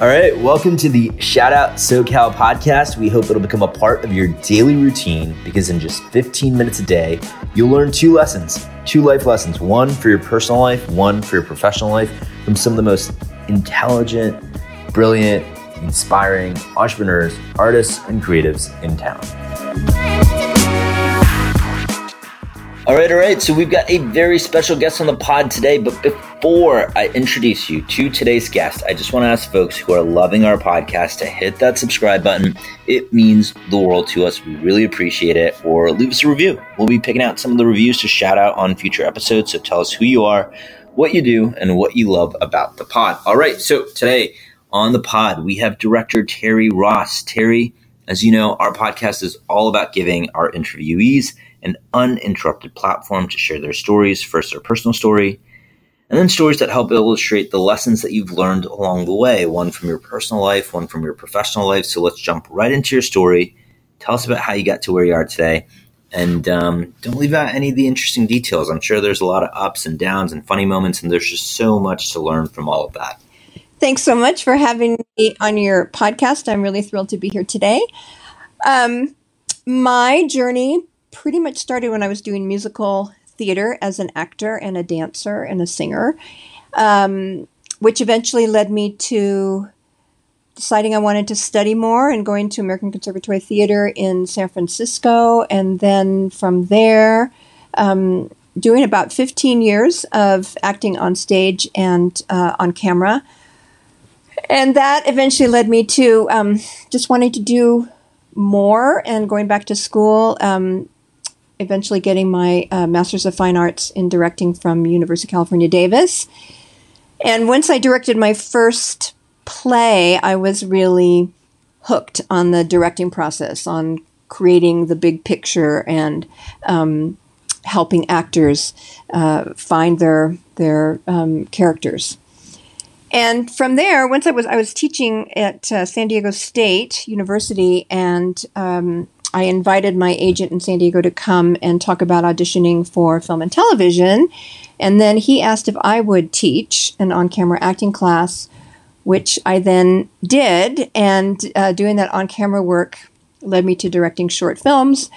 All right, welcome to the Shout Out SoCal podcast. We hope it'll become a part of your daily routine because in just 15 minutes a day, you'll learn two lessons, two life lessons, one for your personal life, one for your professional life, from some of the most intelligent, brilliant, inspiring entrepreneurs, artists, and creatives in town. All right, all right. So we've got a very special guest on the pod today. But before I introduce you to today's guest, I just want to ask folks who are loving our podcast to hit that subscribe button. It means the world to us. We really appreciate it. Or leave us a review. We'll be picking out some of the reviews to shout out on future episodes. So tell us who you are, what you do, and what you love about the pod. All right. So today on the pod, we have director Terry Ross. Terry, as you know, our podcast is all about giving our interviewees an uninterrupted platform to share their stories, first their personal story, and then stories that help illustrate the lessons that you've learned along the way, one from your personal life, one from your professional life. So let's jump right into your story. Tell us about how you got to where you are today. And um, don't leave out any of the interesting details. I'm sure there's a lot of ups and downs and funny moments, and there's just so much to learn from all of that. Thanks so much for having me on your podcast. I'm really thrilled to be here today. Um, my journey pretty much started when I was doing musical theater as an actor and a dancer and a singer, um, which eventually led me to deciding I wanted to study more and going to American Conservatory Theater in San Francisco. And then from there, um, doing about 15 years of acting on stage and uh, on camera. And that eventually led me to um, just wanting to do more and going back to school. Um, eventually getting my uh, Master's of Fine Arts in directing from University of California, Davis. And once I directed my first play, I was really hooked on the directing process, on creating the big picture and um, helping actors uh, find their their um, characters. And from there, once I was I was teaching at uh, San Diego State University, and um, I invited my agent in San Diego to come and talk about auditioning for film and television. And then he asked if I would teach an on camera acting class, which I then did. And uh, doing that on camera work led me to directing short films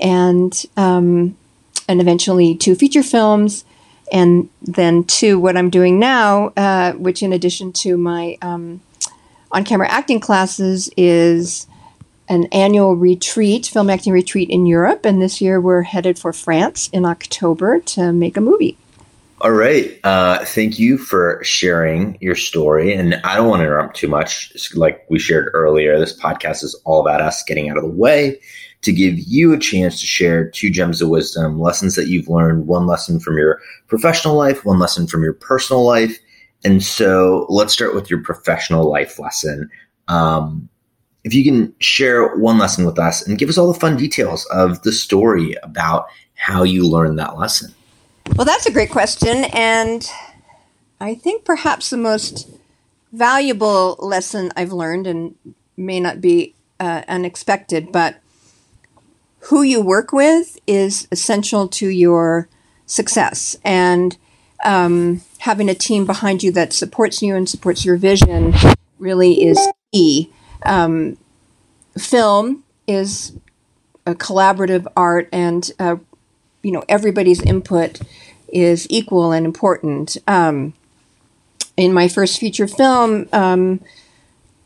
and, um, and eventually two feature films. And then to what I'm doing now, uh, which in addition to my um, on camera acting classes is an annual retreat, film acting retreat in Europe, and this year we're headed for France in October to make a movie. All right. Uh, thank you for sharing your story. And I don't want to interrupt too much. Like we shared earlier, this podcast is all about us getting out of the way to give you a chance to share two gems of wisdom, lessons that you've learned, one lesson from your professional life, one lesson from your personal life. And so let's start with your professional life lesson. Um, if you can share one lesson with us and give us all the fun details of the story about how you learned that lesson. Well, that's a great question. And I think perhaps the most valuable lesson I've learned, and may not be uh, unexpected, but who you work with is essential to your success. And um, having a team behind you that supports you and supports your vision really is key um, film is a collaborative art, and uh, you know everybody's input is equal and important. Um, in my first feature film, um,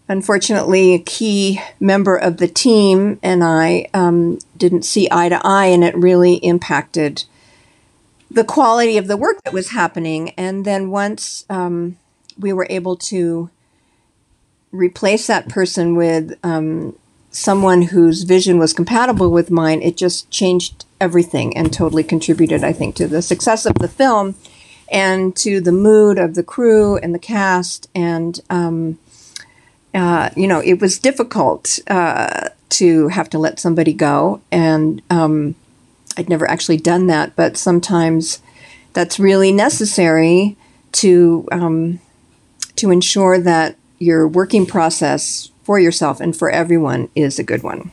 unfortunately, a key member of the team and I um, didn't see eye to eye, and it really impacted the quality of the work that was happening. And then once um, we were able to replace that person with um, someone whose vision was compatible with mine, it just changed everything and totally contributed, I think, to the success of the film and to the mood of the crew and the cast. And, um, uh, you know, it was difficult uh, to have to let somebody go. And um, I'd never actually done that, but sometimes that's really necessary to um, to ensure that your working process for yourself and for everyone is a good one.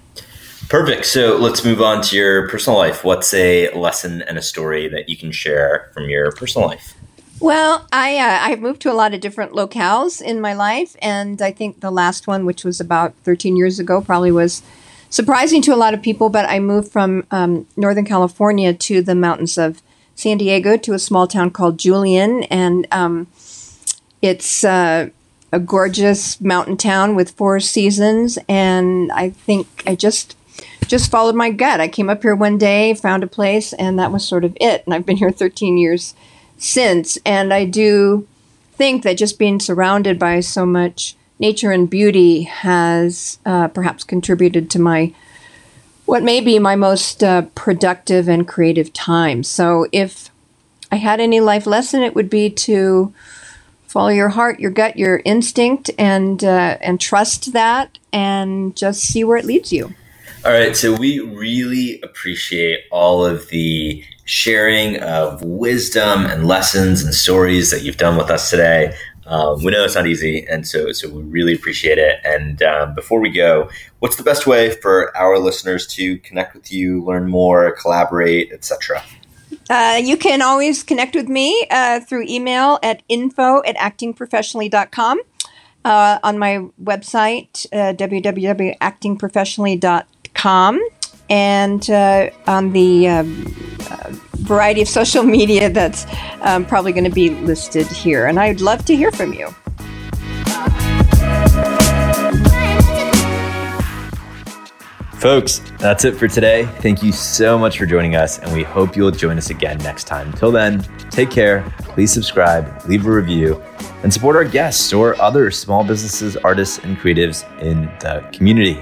Perfect. So let's move on to your personal life. What's a lesson and a story that you can share from your personal life? Well, I uh, I've moved to a lot of different locales in my life, and I think the last one, which was about 13 years ago, probably was surprising to a lot of people. But I moved from um, Northern California to the mountains of San Diego to a small town called Julian, and um, it's uh, a gorgeous mountain town with four seasons. And I think I just just followed my gut. I came up here one day, found a place, and that was sort of it. And I've been here 13 years since. And I do think that just being surrounded by so much nature and beauty has uh, perhaps contributed to my what may be my most uh, productive and creative time. So if I had any life lesson, it would be to follow your heart, your gut, your instinct, and uh, and trust that, and just see where it leads you. All right, so we really appreciate all of the sharing of wisdom and lessons and stories that you've done with us today. Um, we know it's not easy, and so so we really appreciate it. And um, before we go, what's the best way for our listeners to connect with you, learn more, collaborate, etc.? Uh, you can always connect with me uh, through email at info at actingprofessionally.com. Uh, on my website, uh, www.actingprofessionally.com, and uh, on the um, variety of social media that's um, probably going to be listed here. And I'd love to hear from you. Folks, that's it for today. Thank you so much for joining us, and we hope you'll join us again next time. Till then, take care, please subscribe, leave a review, and support our guests or other small businesses, artists, and creatives in the community.